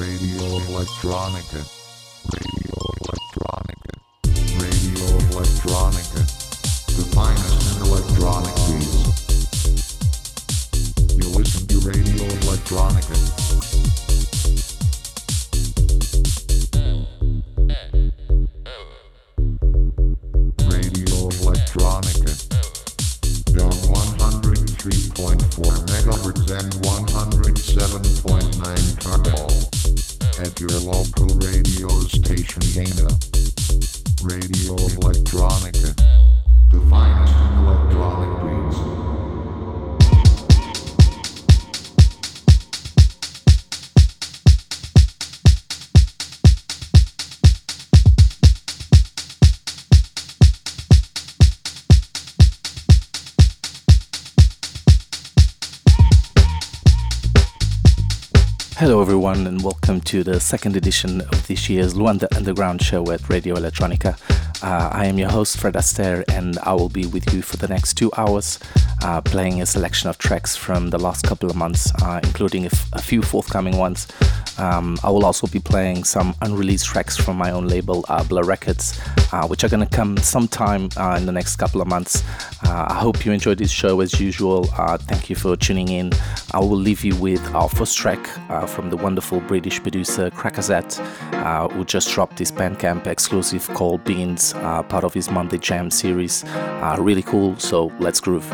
Radio Electronica. To the second edition of this year's Luanda Underground show at Radio Electronica. Uh, I am your host, Fred Aster, and I will be with you for the next two hours, uh, playing a selection of tracks from the last couple of months, uh, including a, f- a few forthcoming ones. Um, I will also be playing some unreleased tracks from my own label, uh, Blur Records, uh, which are going to come sometime uh, in the next couple of months. Uh, I hope you enjoyed this show as usual. Uh, thank you for tuning in. I will leave you with our first track uh, from the wonderful British producer Crackazat, uh, who just dropped his Bandcamp exclusive called Beans, uh, part of his Monday Jam series. Uh, really cool, so let's groove.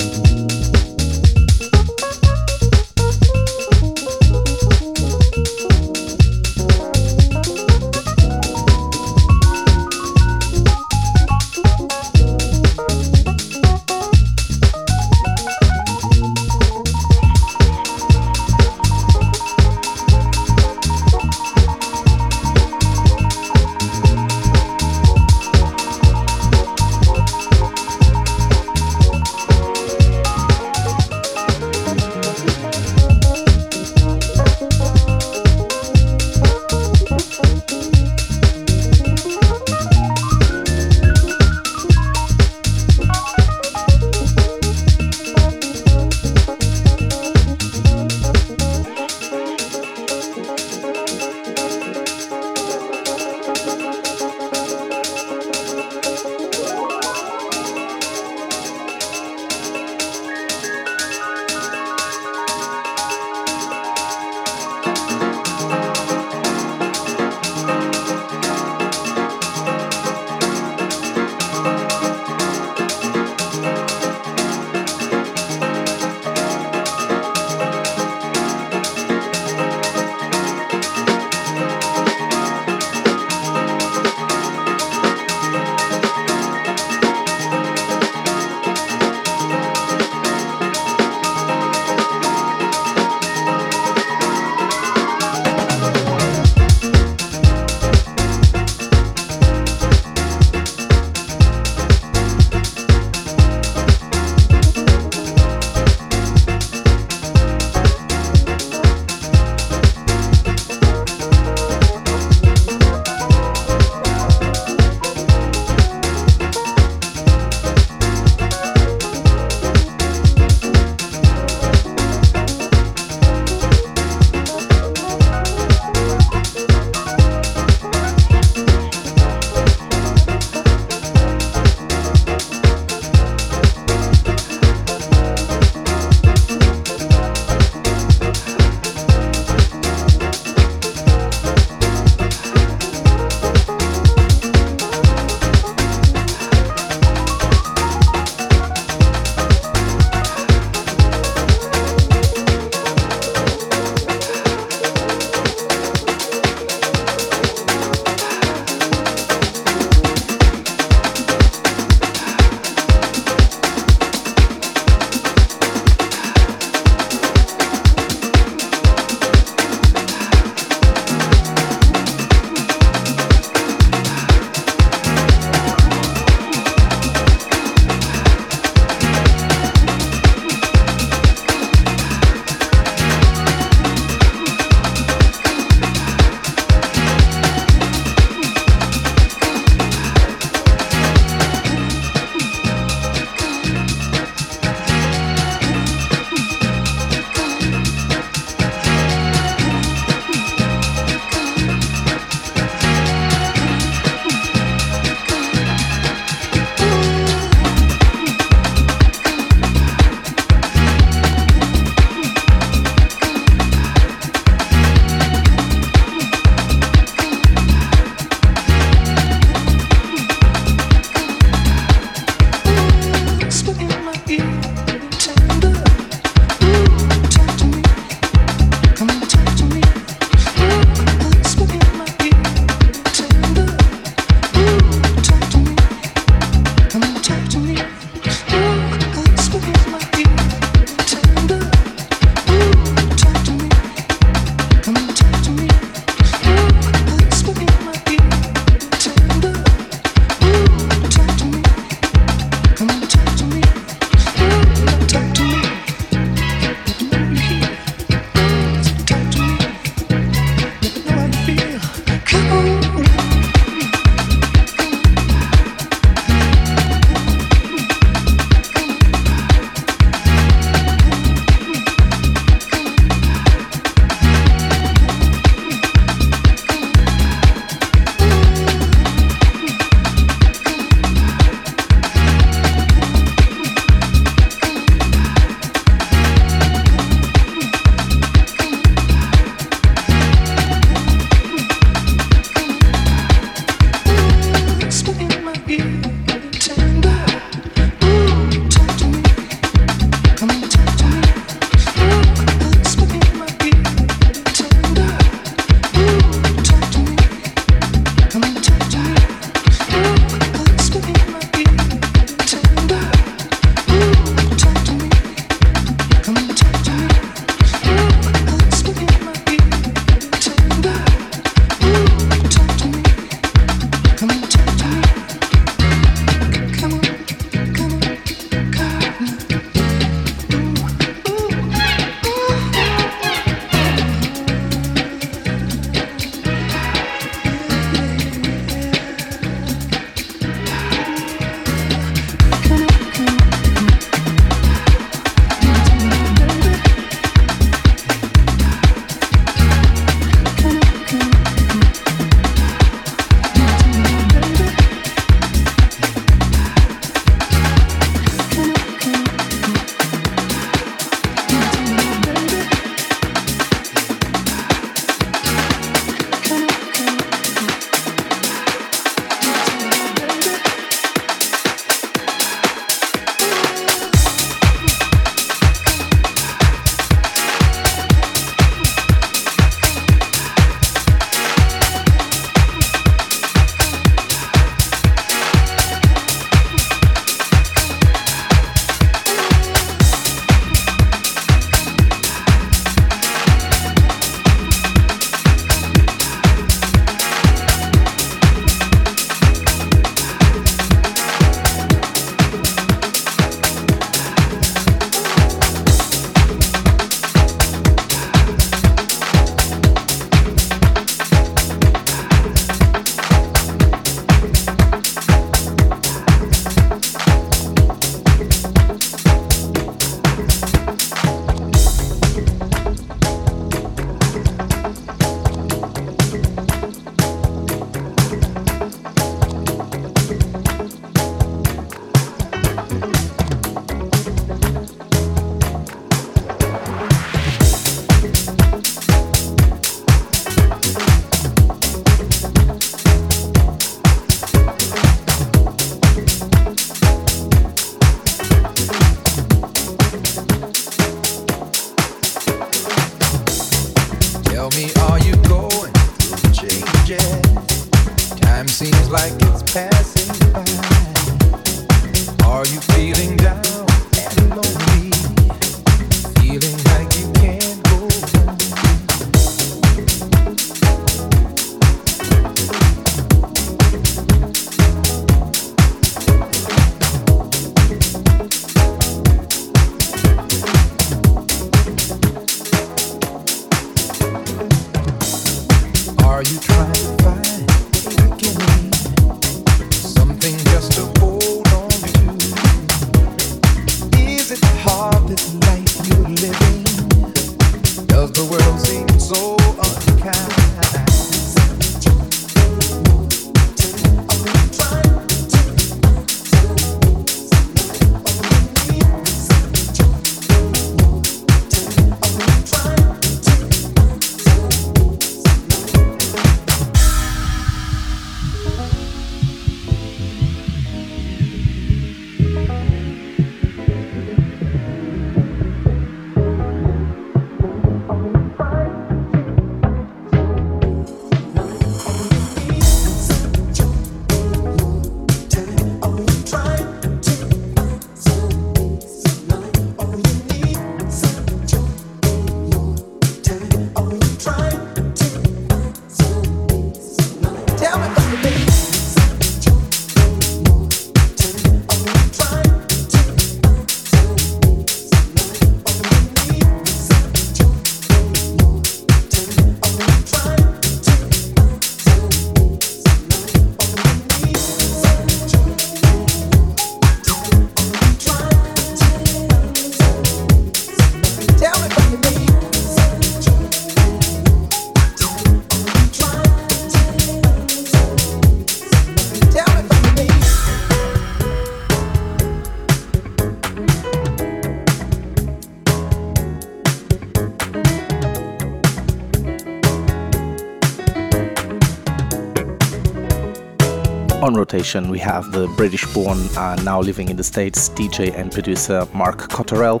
Rotation, we have the British born, uh, now living in the States, DJ and producer Marc Cotterell,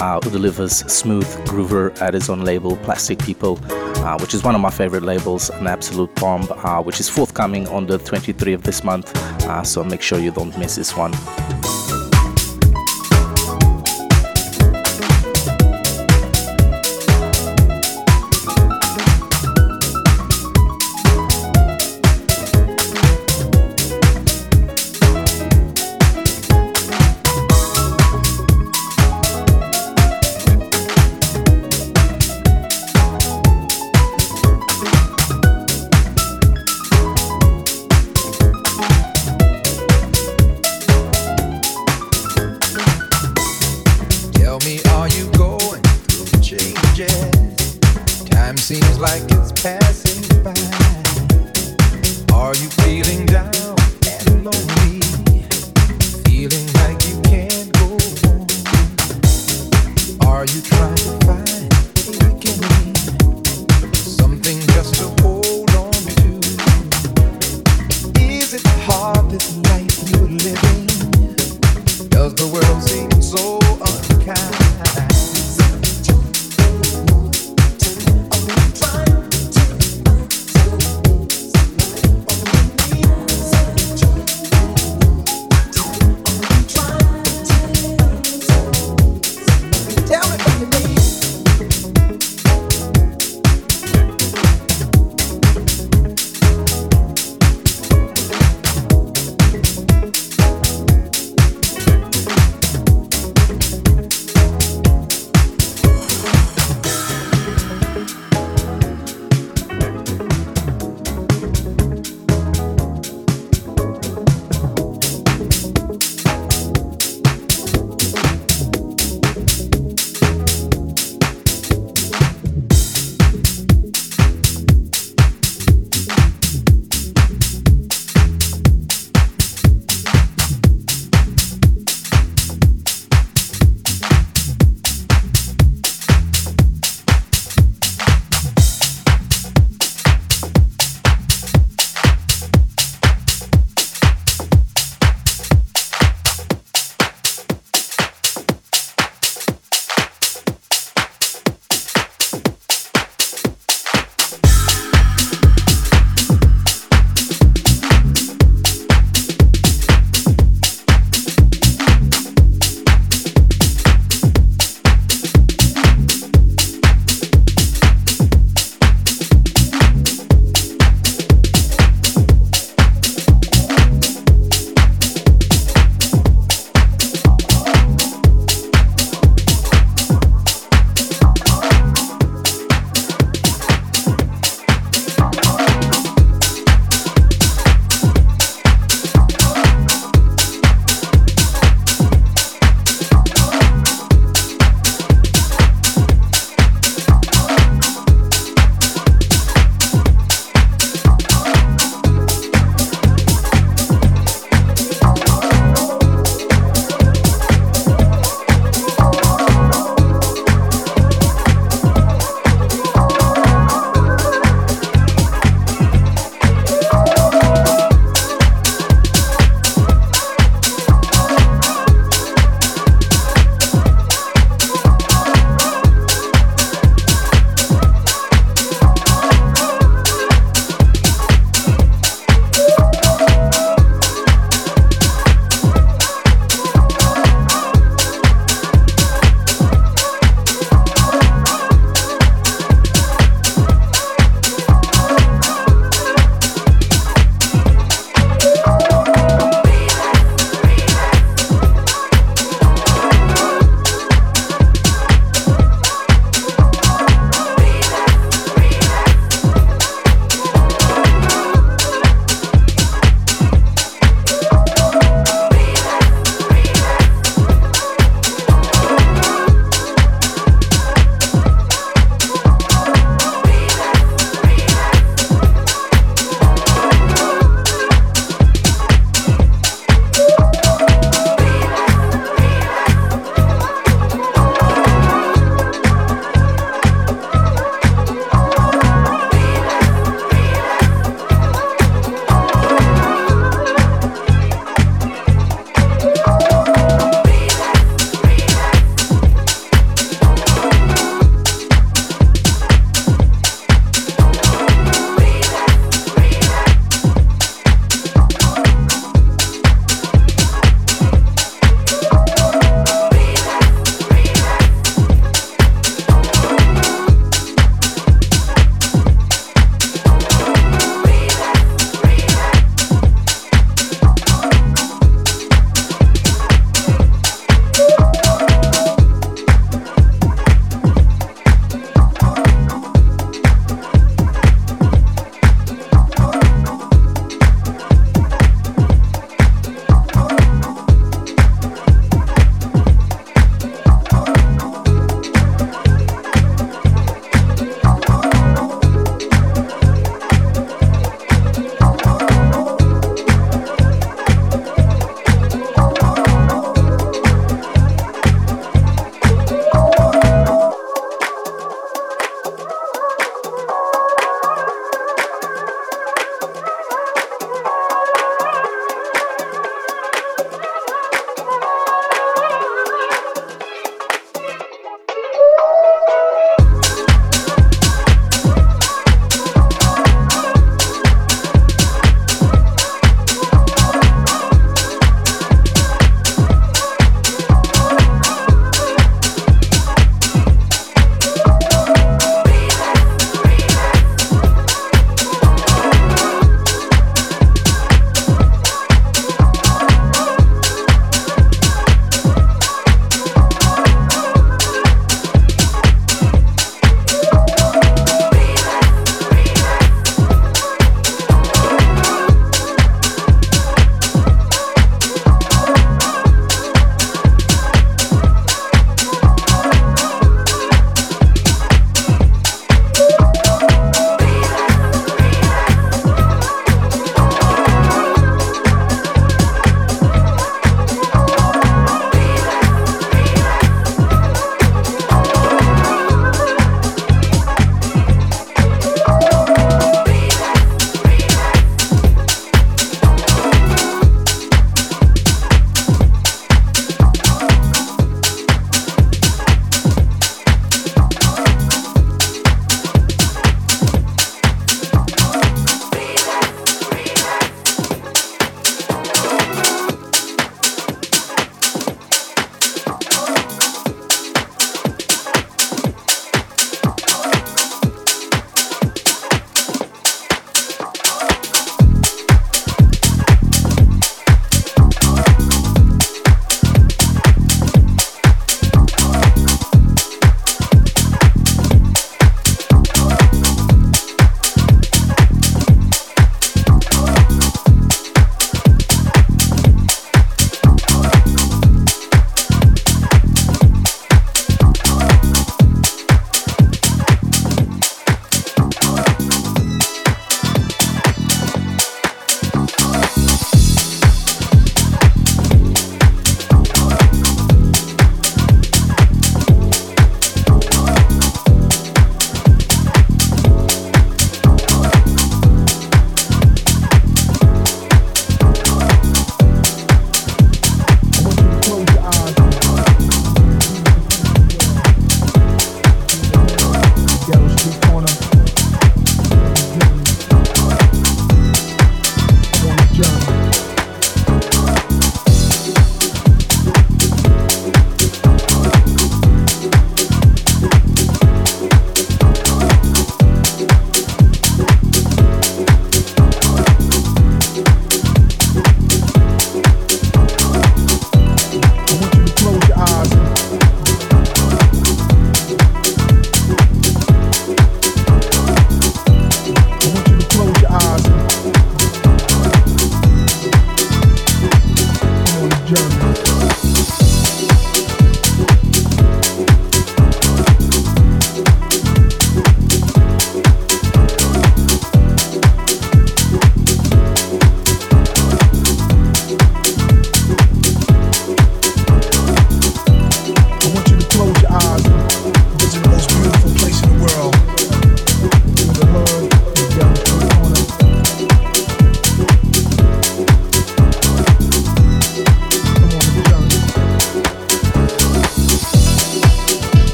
uh, who delivers smooth groover at his own label, Plastik People, uh, which is one of my favorite labels, an absolute bomb, uh, which is forthcoming on the 23rd of this month. Uh, so make sure you don't miss this one.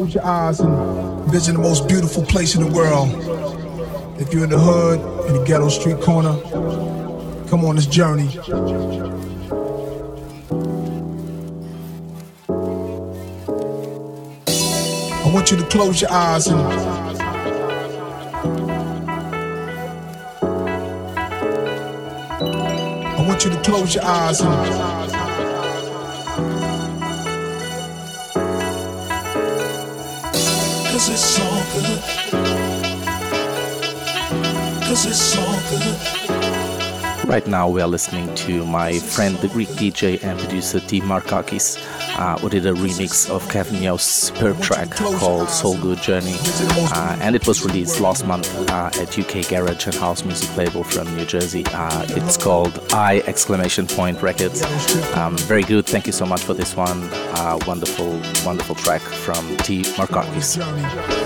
Close your eyes and vision the most beautiful place in the world. If you're in the hood, in the ghetto street corner, come on this journey. I want you to close your eyes and I want you to close your eyes and Right now, we are listening to my friend, the Greek DJ and producer T. Markakis, uh, who did a remix of Kevin Yost's superb track called Soulgood Journey. Uh, and it was released last month uh, at UK Garage and House Music label from New Jersey. Uh, it's called I exclamation point records. Um, very good. Thank you so much for this one. Uh, wonderful, wonderful track from T. Markakis.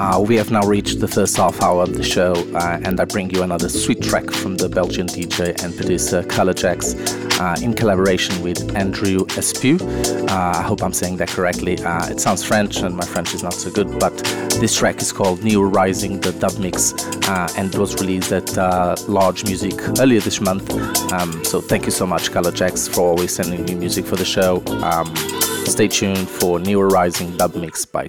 Uh, we have now reached the first half hour of the show, uh, and I bring you another sweet track from the Belgian DJ and producer ColorJaxx uh, in collaboration with Andrew Espeut. Uh, I hope I'm saying that correctly. Uh, it sounds French, and my French is not so good, but this track is called New Arising, the dub mix, uh, and was released at Large Music earlier this month. Um, so thank you so much, ColorJaxx, for always sending me music for the show. Um, stay tuned for New Arising dub mix by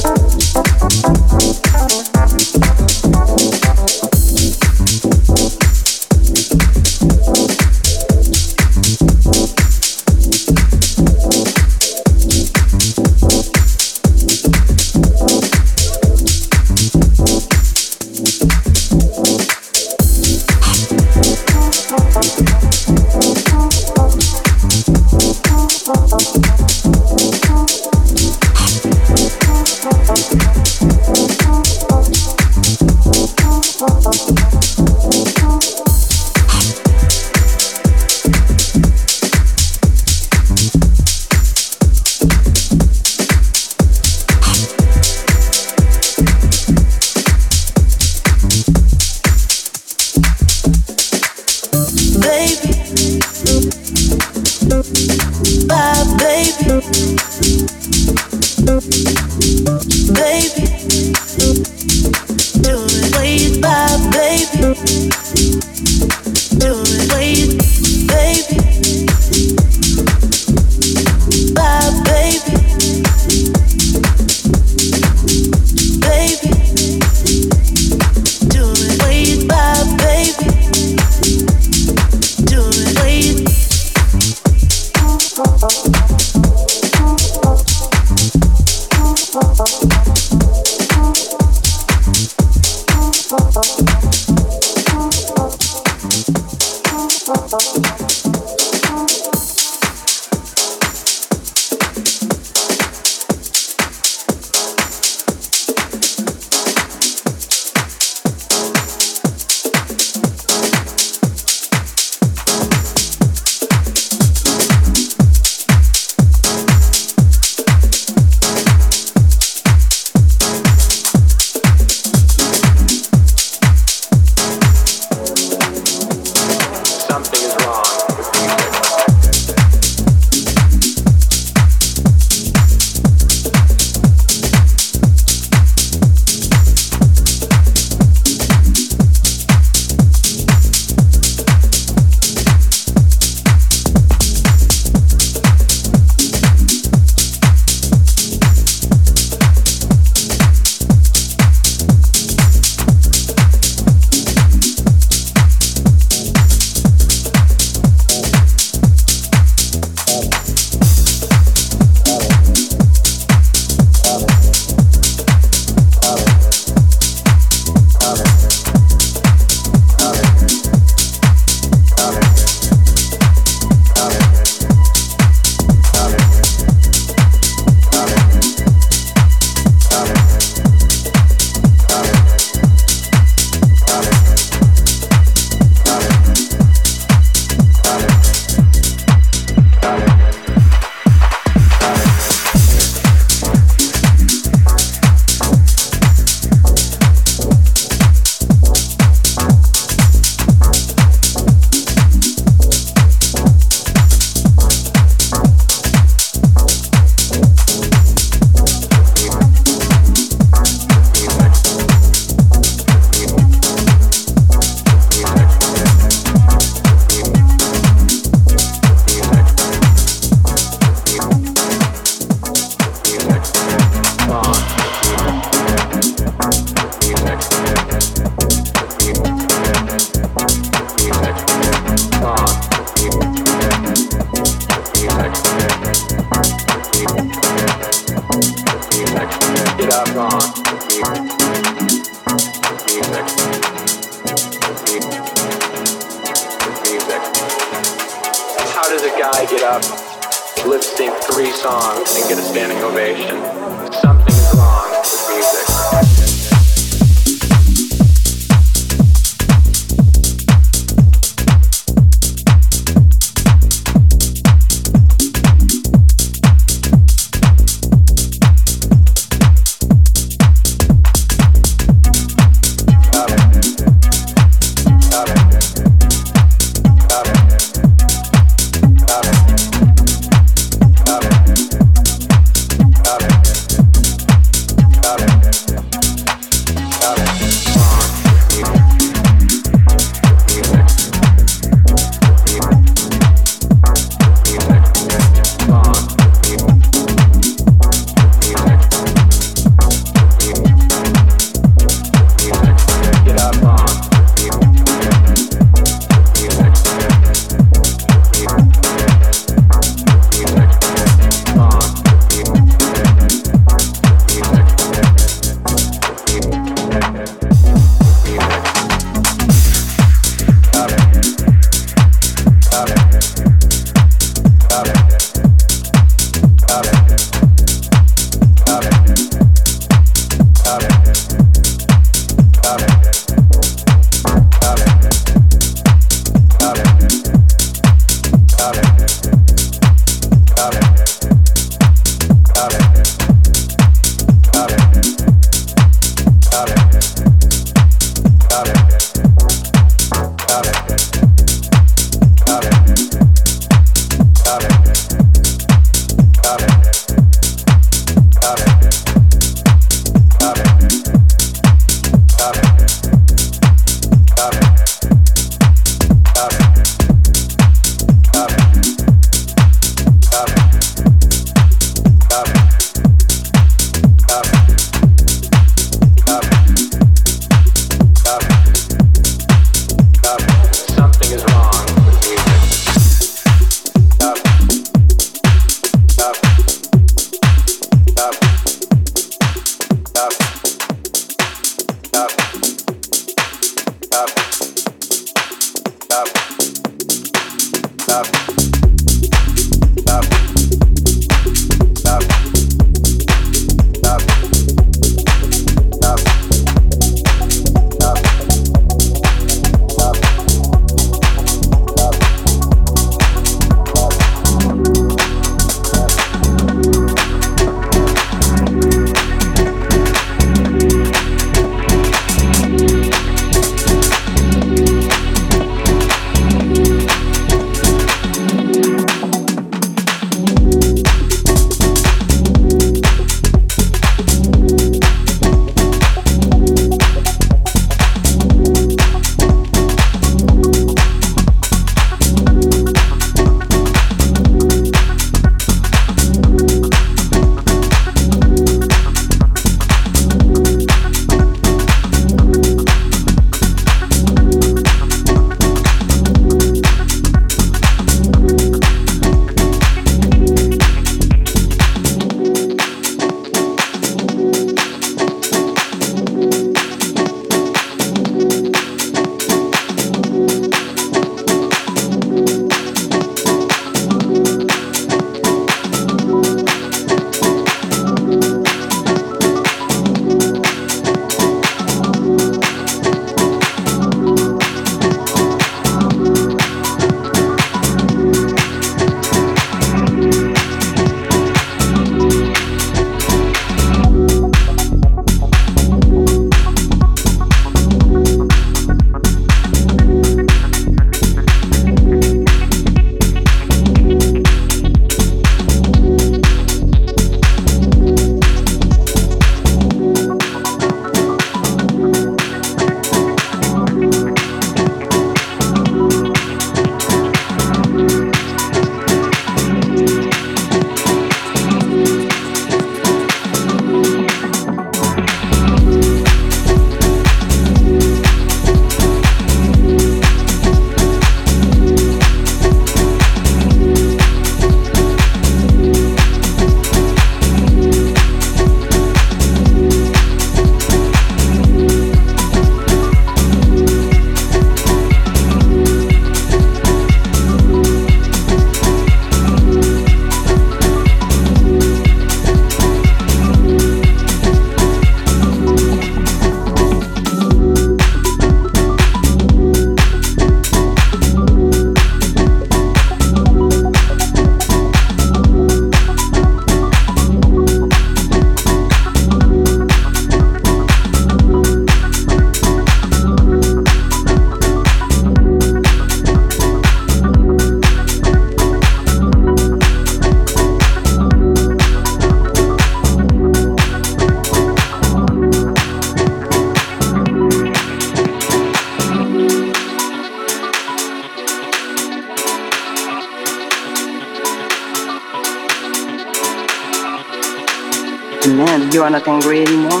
ColorJaxx. not angry anymore?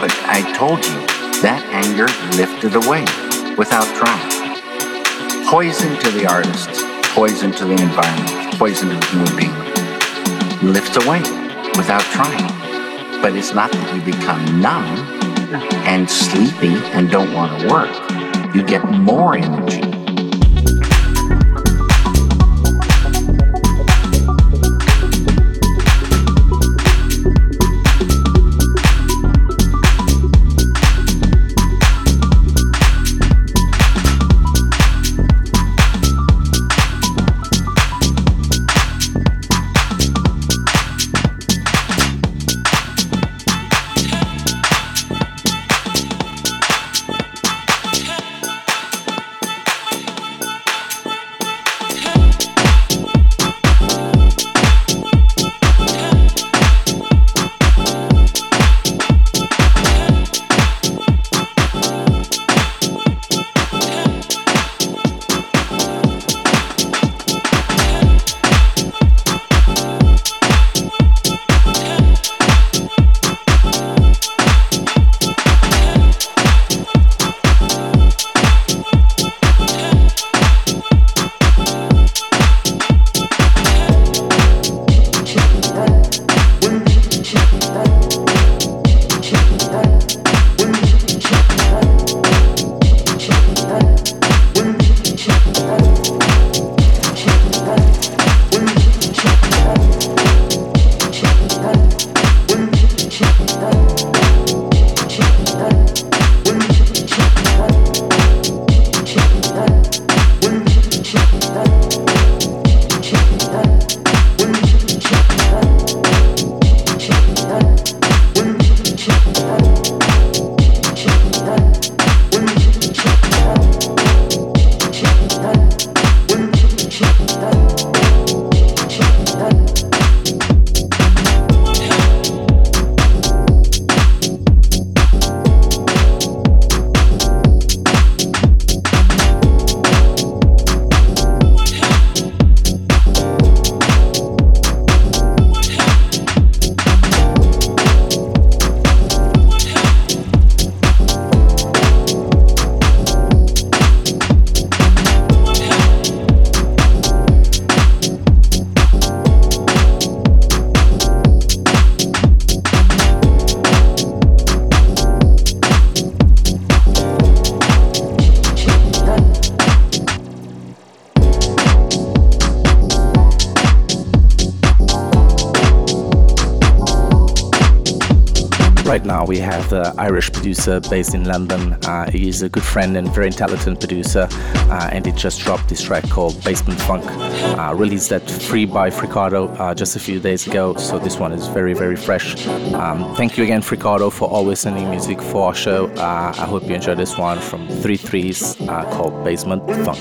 but I told you, that anger lifted away without trying. Poison to the artist, poison to the environment, poison to the human being. Lifts away without trying. But it's not that you become numb and sleepy and don't want to work. You get more energy. The Irish producer based in London. Uh, he is a good friend and very talented producer, uh, and he just dropped this track called Basement Funk. Uh, released that Fri By Frikardo uh, just a few days ago, so this one is very, very fresh. Um, thank you again, Frikardo, for always sending music for our show. Uh, I hope you enjoy this one from Three Threes uh, called Basement Funk.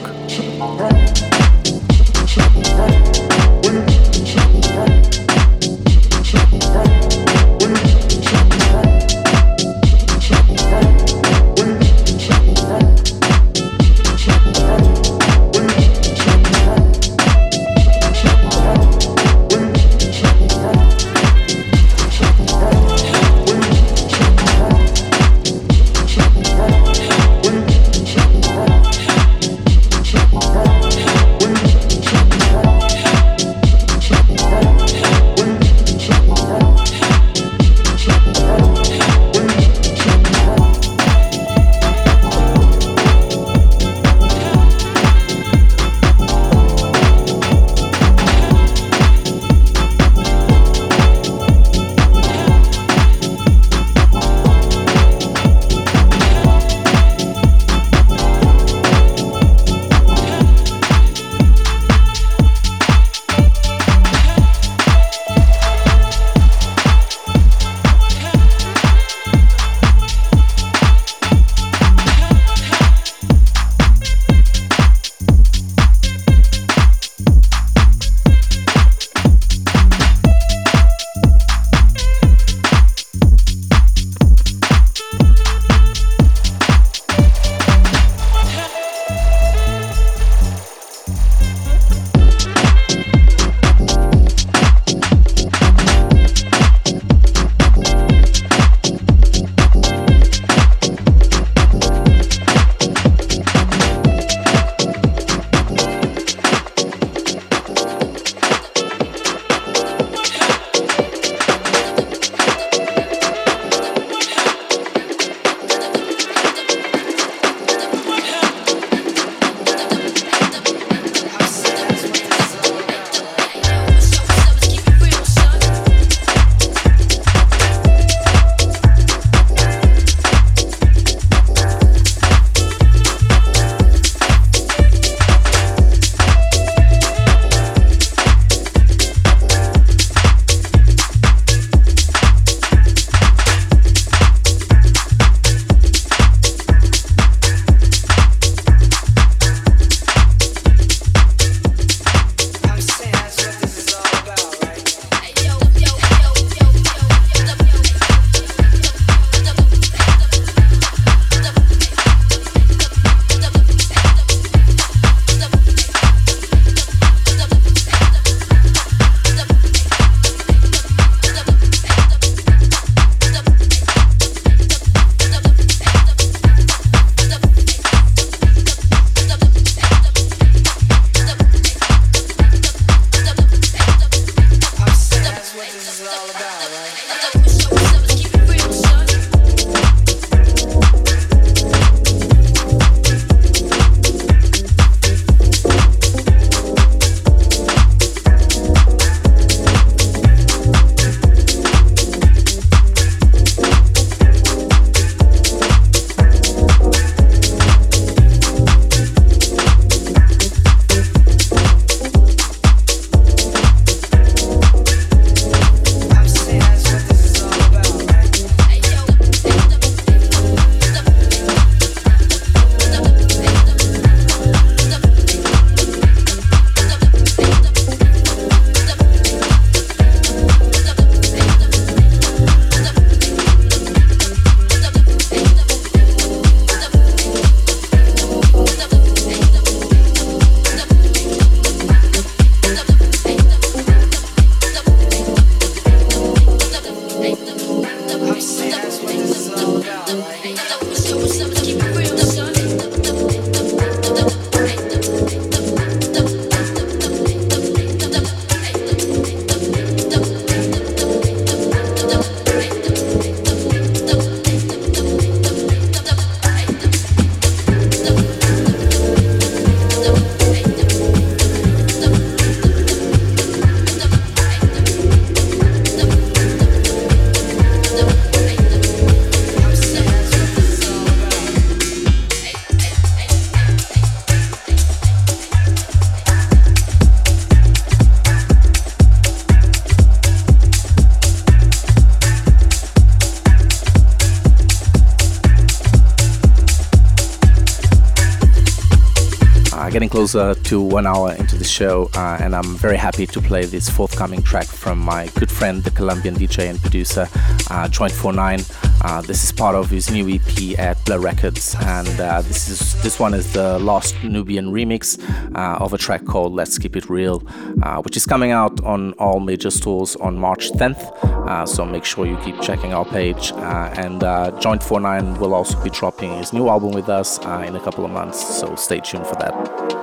Closer to one hour into the show, uh, and I'm very happy to play this forthcoming track from my good friend, the Colombian DJ and producer, uh, Joint4Nine. Uh, this is part of his new EP at Blur Records, and uh, this is this one is the Last Nubian remix uh, of a track called "Let's Keep It Real," uh, which is coming out on all major stores on March 10th. Uh, so make sure you keep checking our page. And Joint4Nine will also be dropping his new album with us in a couple of months, so stay tuned for that.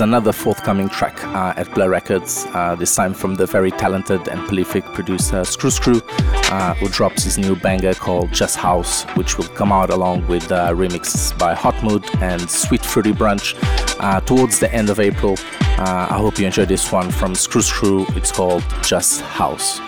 Another forthcoming track uh, at Blur Records, uh, this time from the very talented and prolific producer Scruscru, uh, who drops his new banger called Just House, which will come out along with uh, remixes by Hot Mood and Sweet Fruity Brunch uh, towards the end of April. Uh, I hope you enjoy this one from Scruscru. It's called Just House.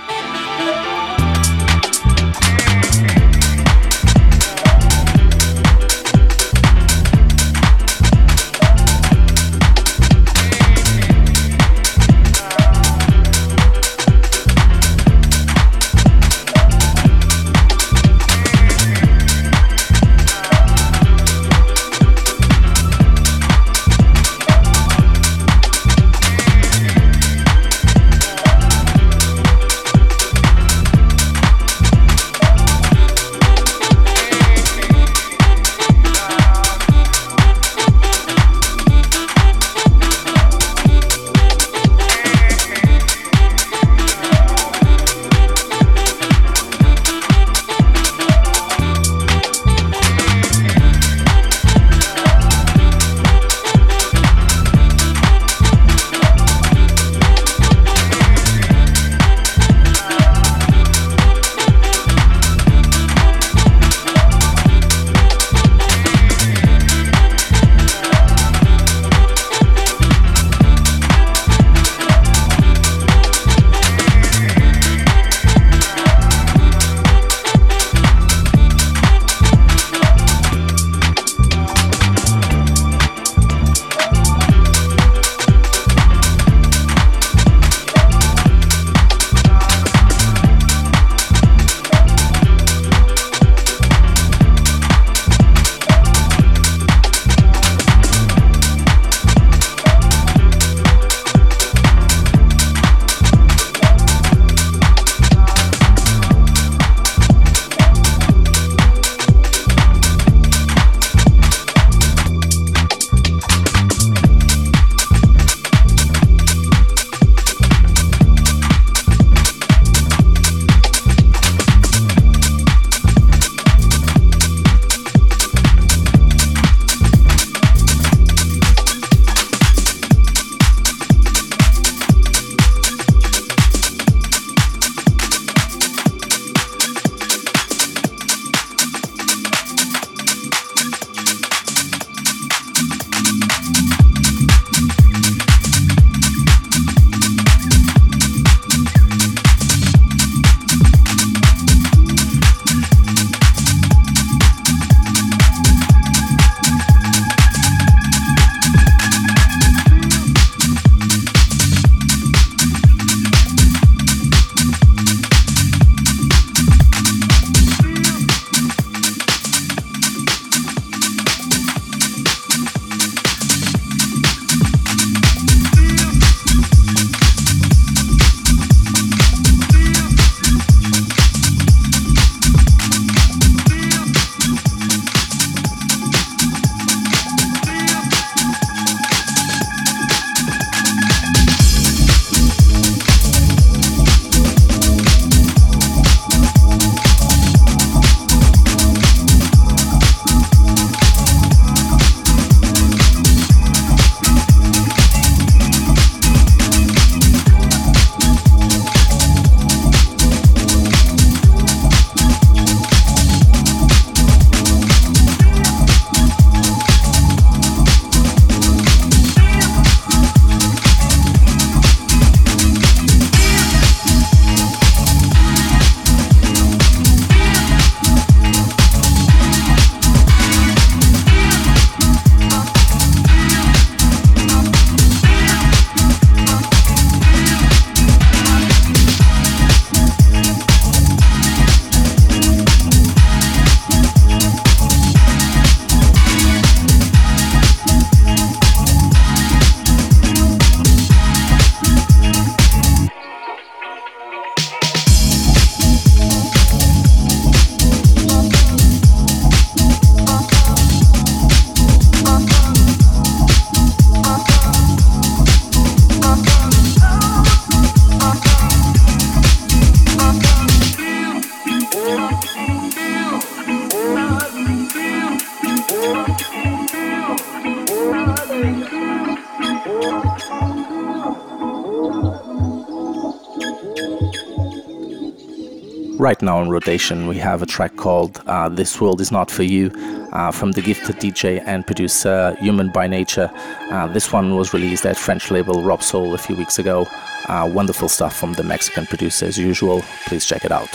Rotation, we have a track called uh, This World Is Not For You uh, from the gifted DJ and producer Human by Nature. Uh, this one was released at French label Robsoul a few weeks ago. Uh, wonderful stuff from the Mexican producer as usual. Please check it out.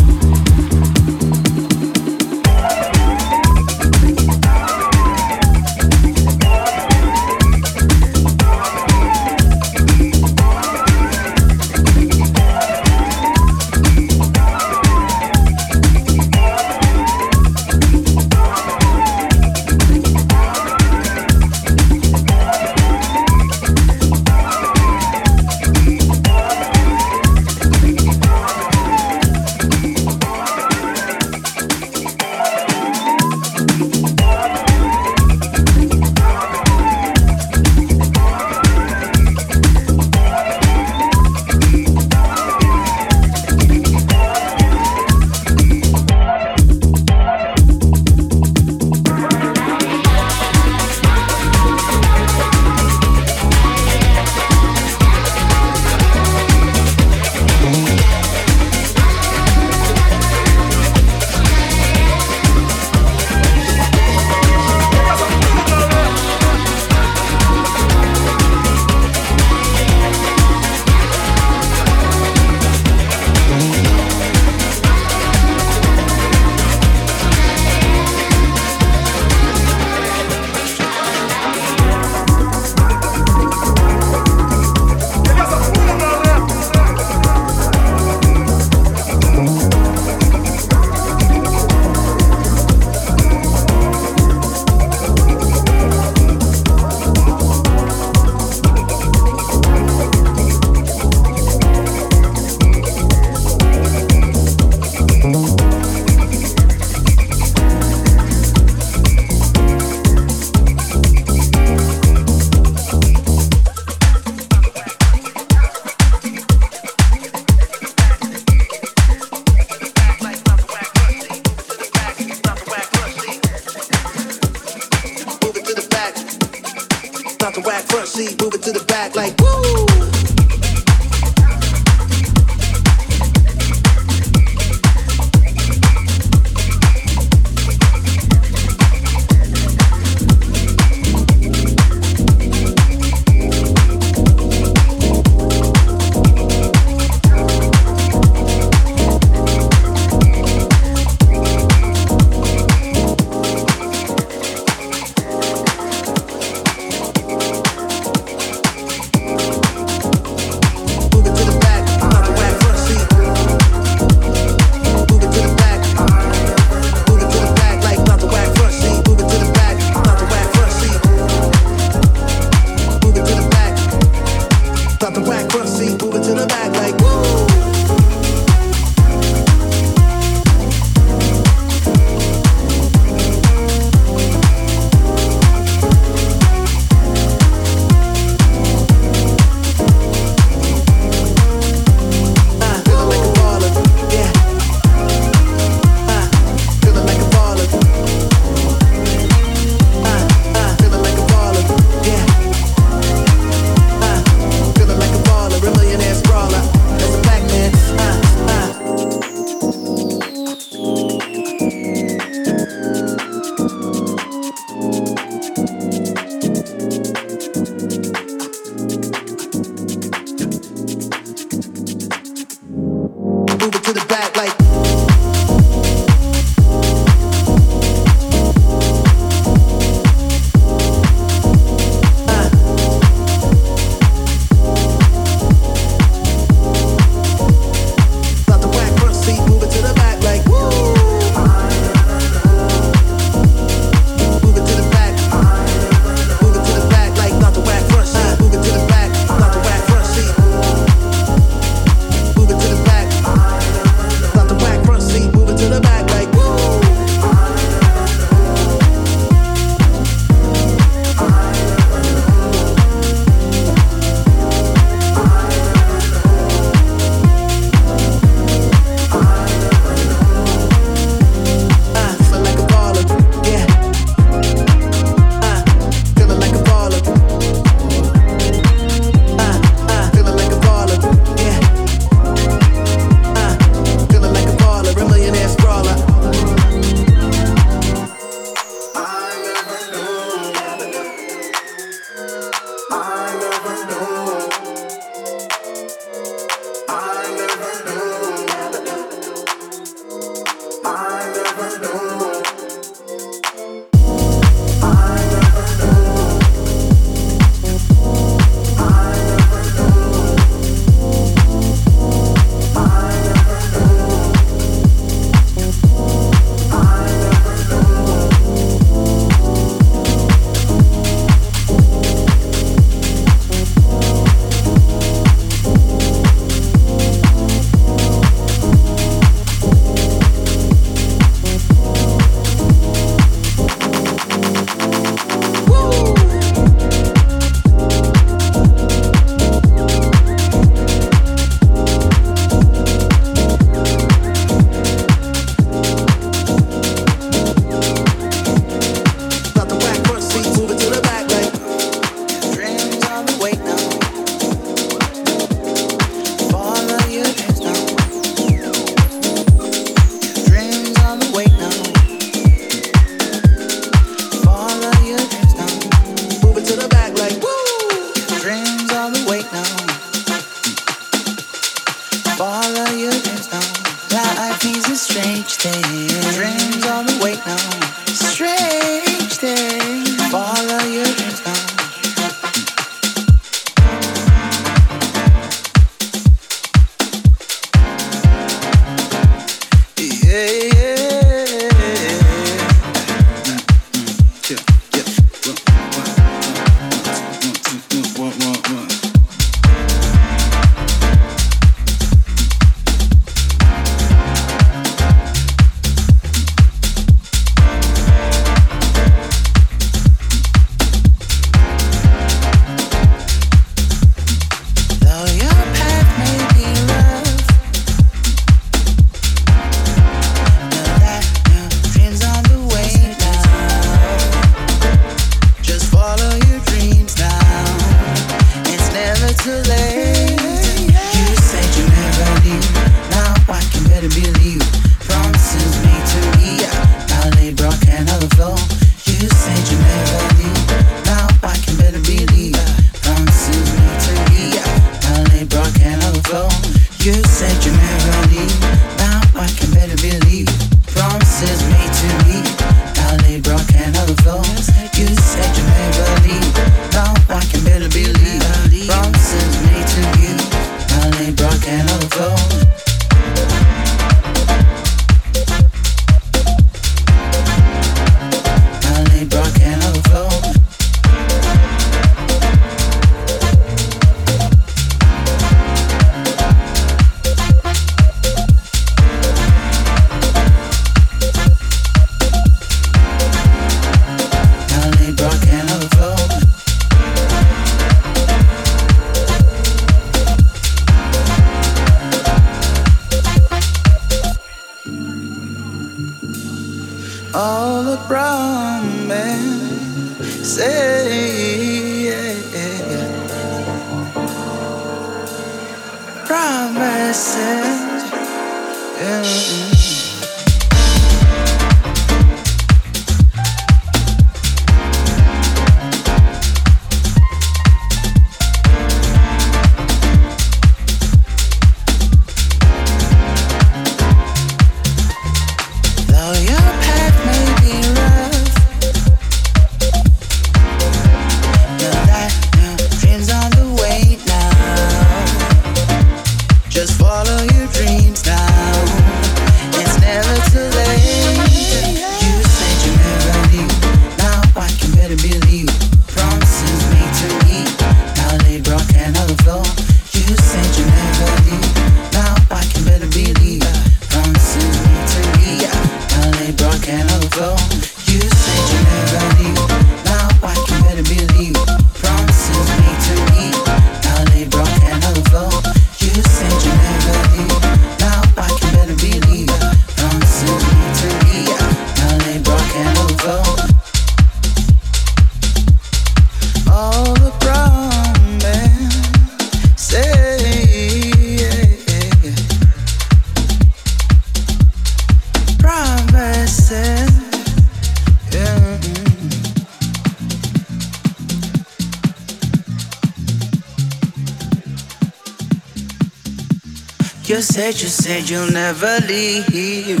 Said, you said you'll never leave.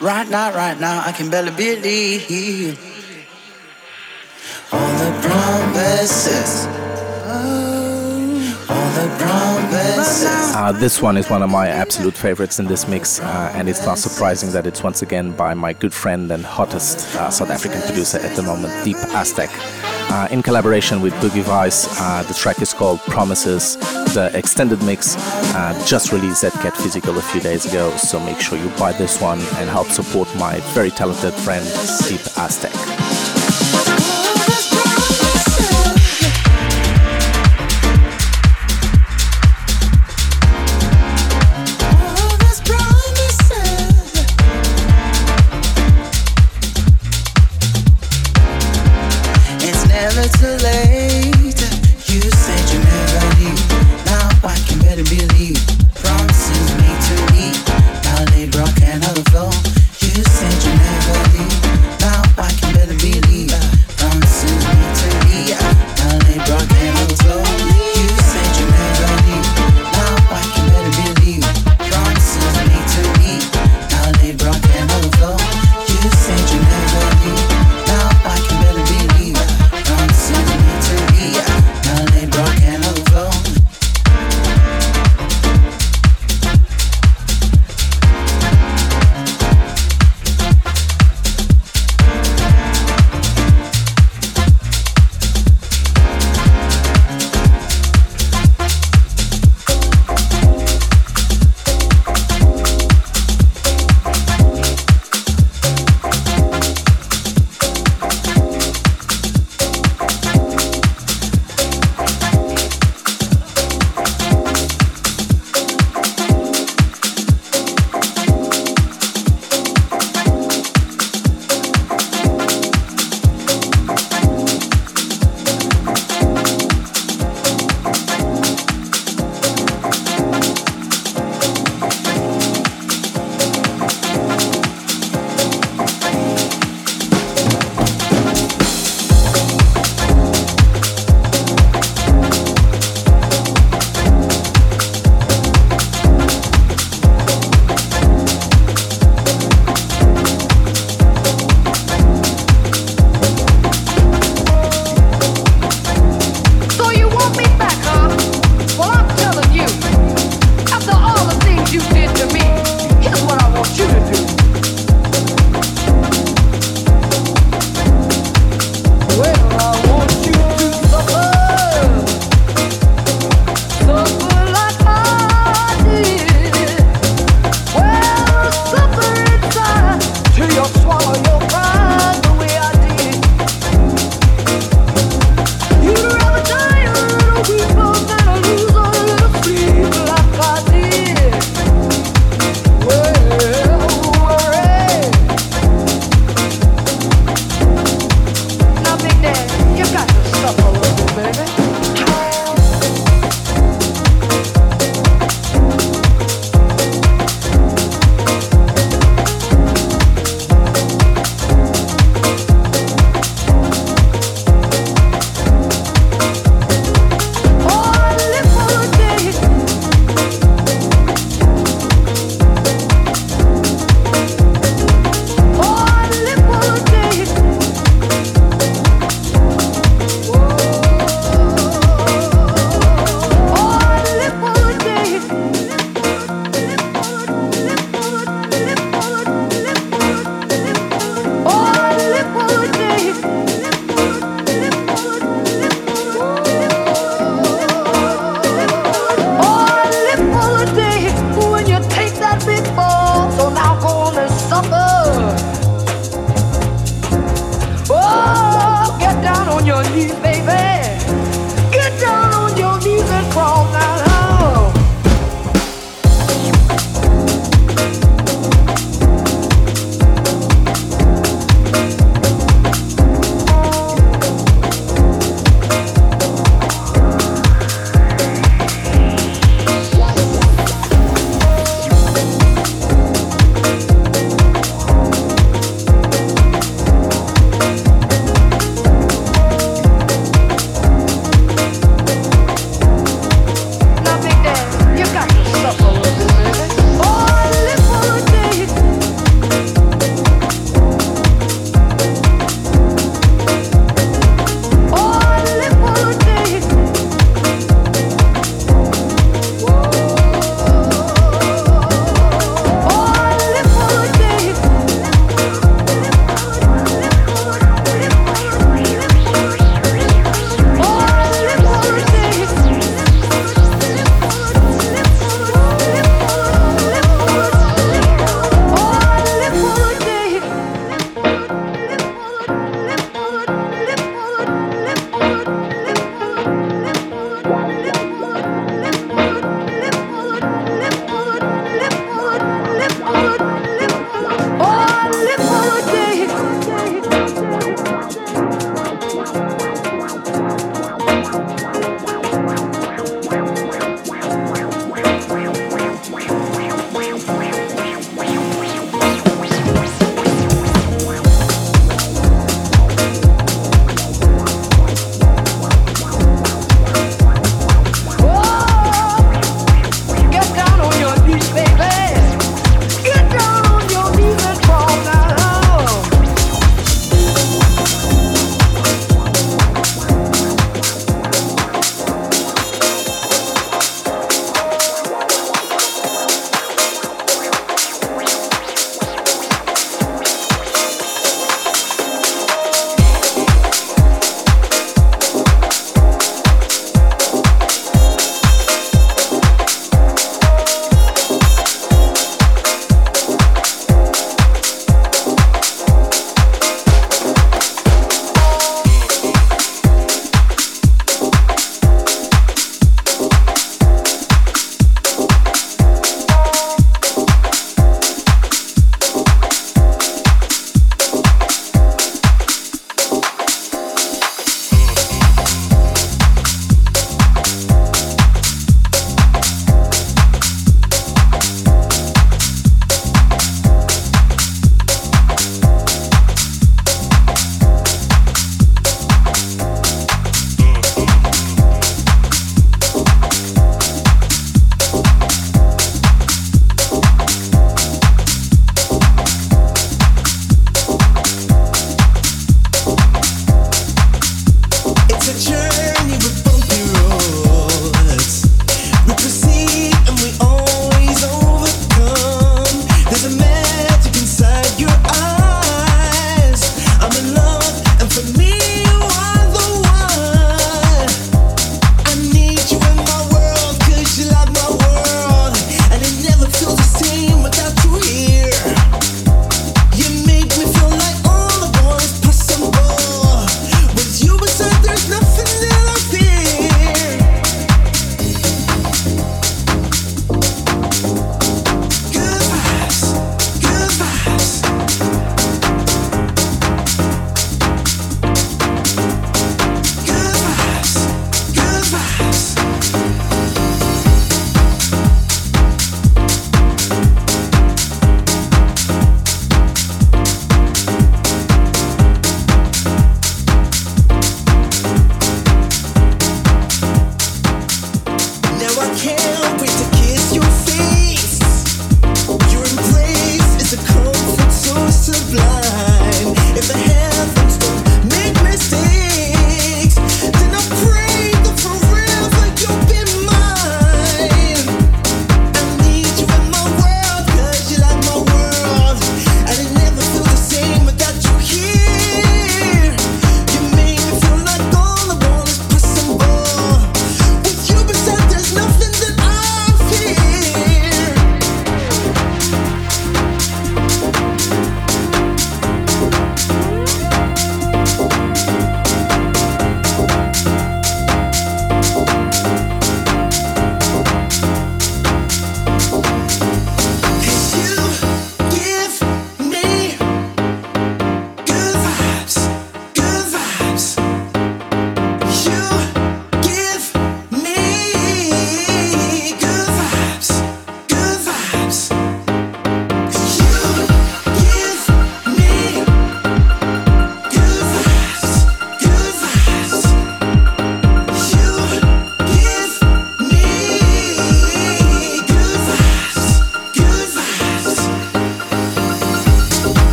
Right now, right now, I can barely believe all the promises. All the promises. Uh, this one is one of my absolute favorites in this mix, uh, and it's not surprising that it's once again by my good friend and hottest uh, South African producer at the moment, Deep Aztec uh, in collaboration with Boogie Vice. Uh, the track is called Promises the extended mix uh, just released at Get Physical a few days ago, so make sure you buy this one and help support my very talented friend Deep Aztec. too late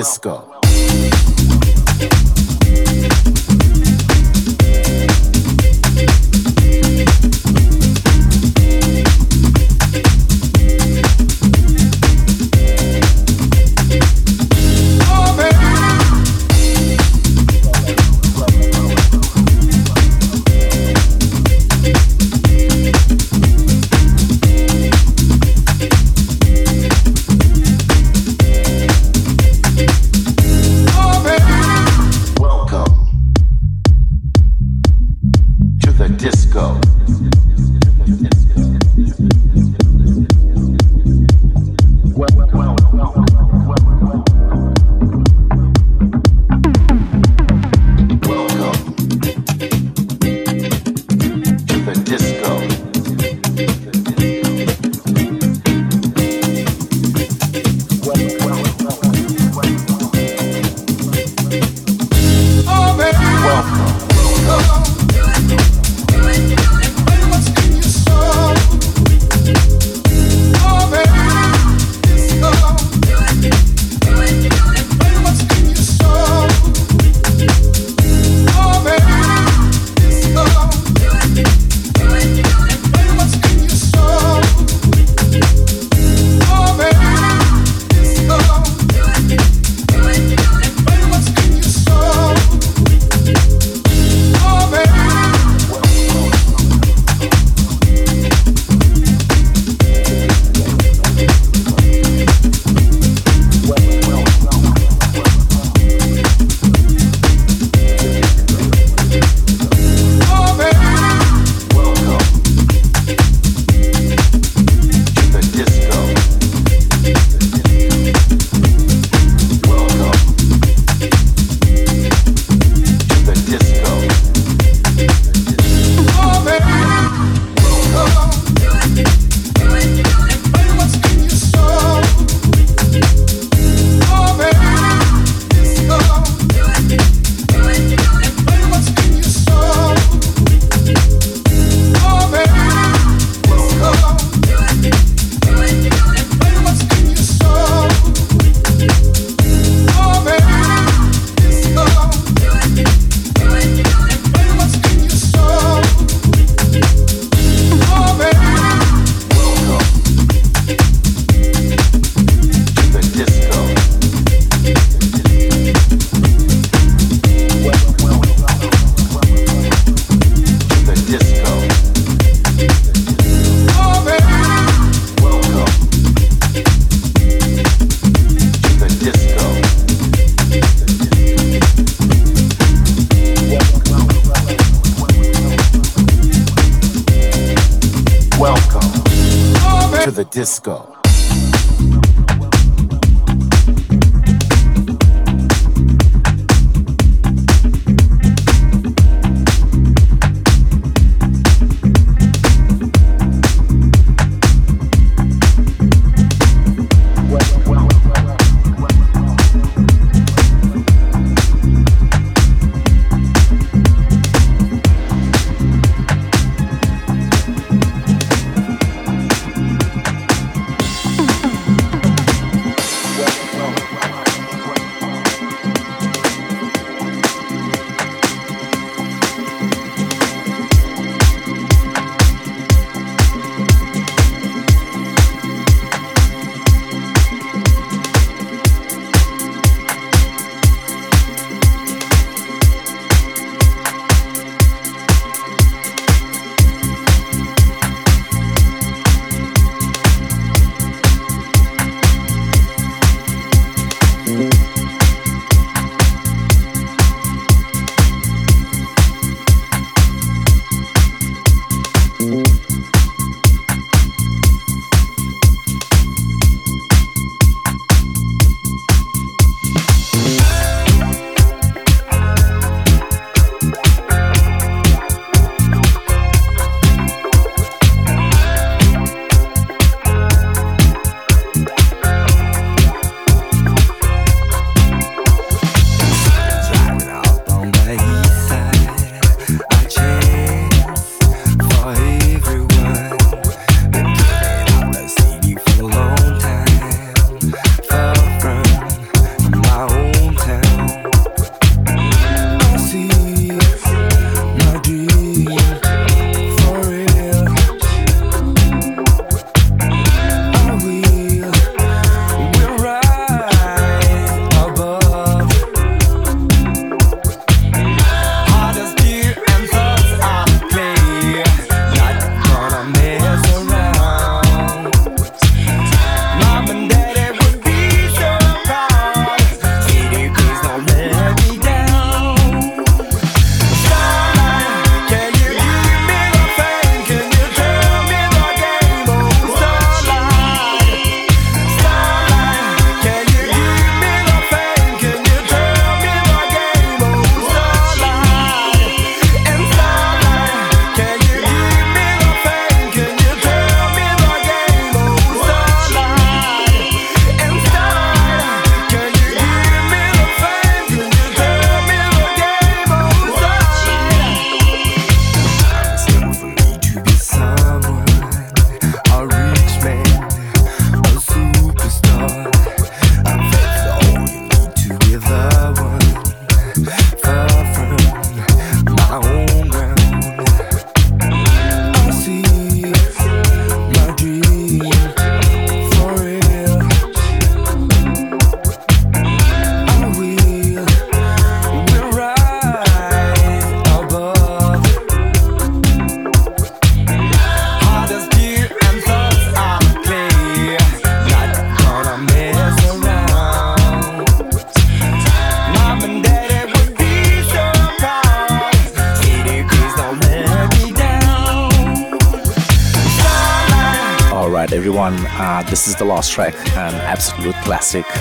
disco.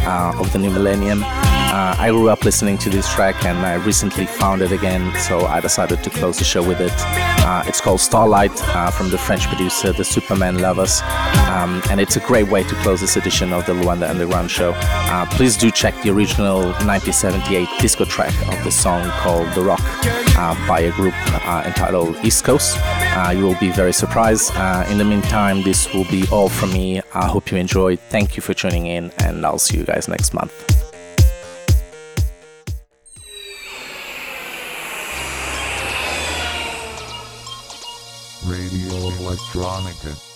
Uh, of the new millennium. Uh, I grew up listening to this track and I recently found it again, so I decided to close the show with it. Uh, it's called Starlight uh, from the French producer, the Supermen Lovers, um, and it's a great way to close this edition of the Luanda Underground show. Uh, please do check the original 1978 disco track of the song called The Rock by a group entitled East Coast. you will be very surprised. in the meantime, this will be all from me. I hope you enjoyed. Thank you for tuning in, and I'll see you guys next month. Radio Electronica.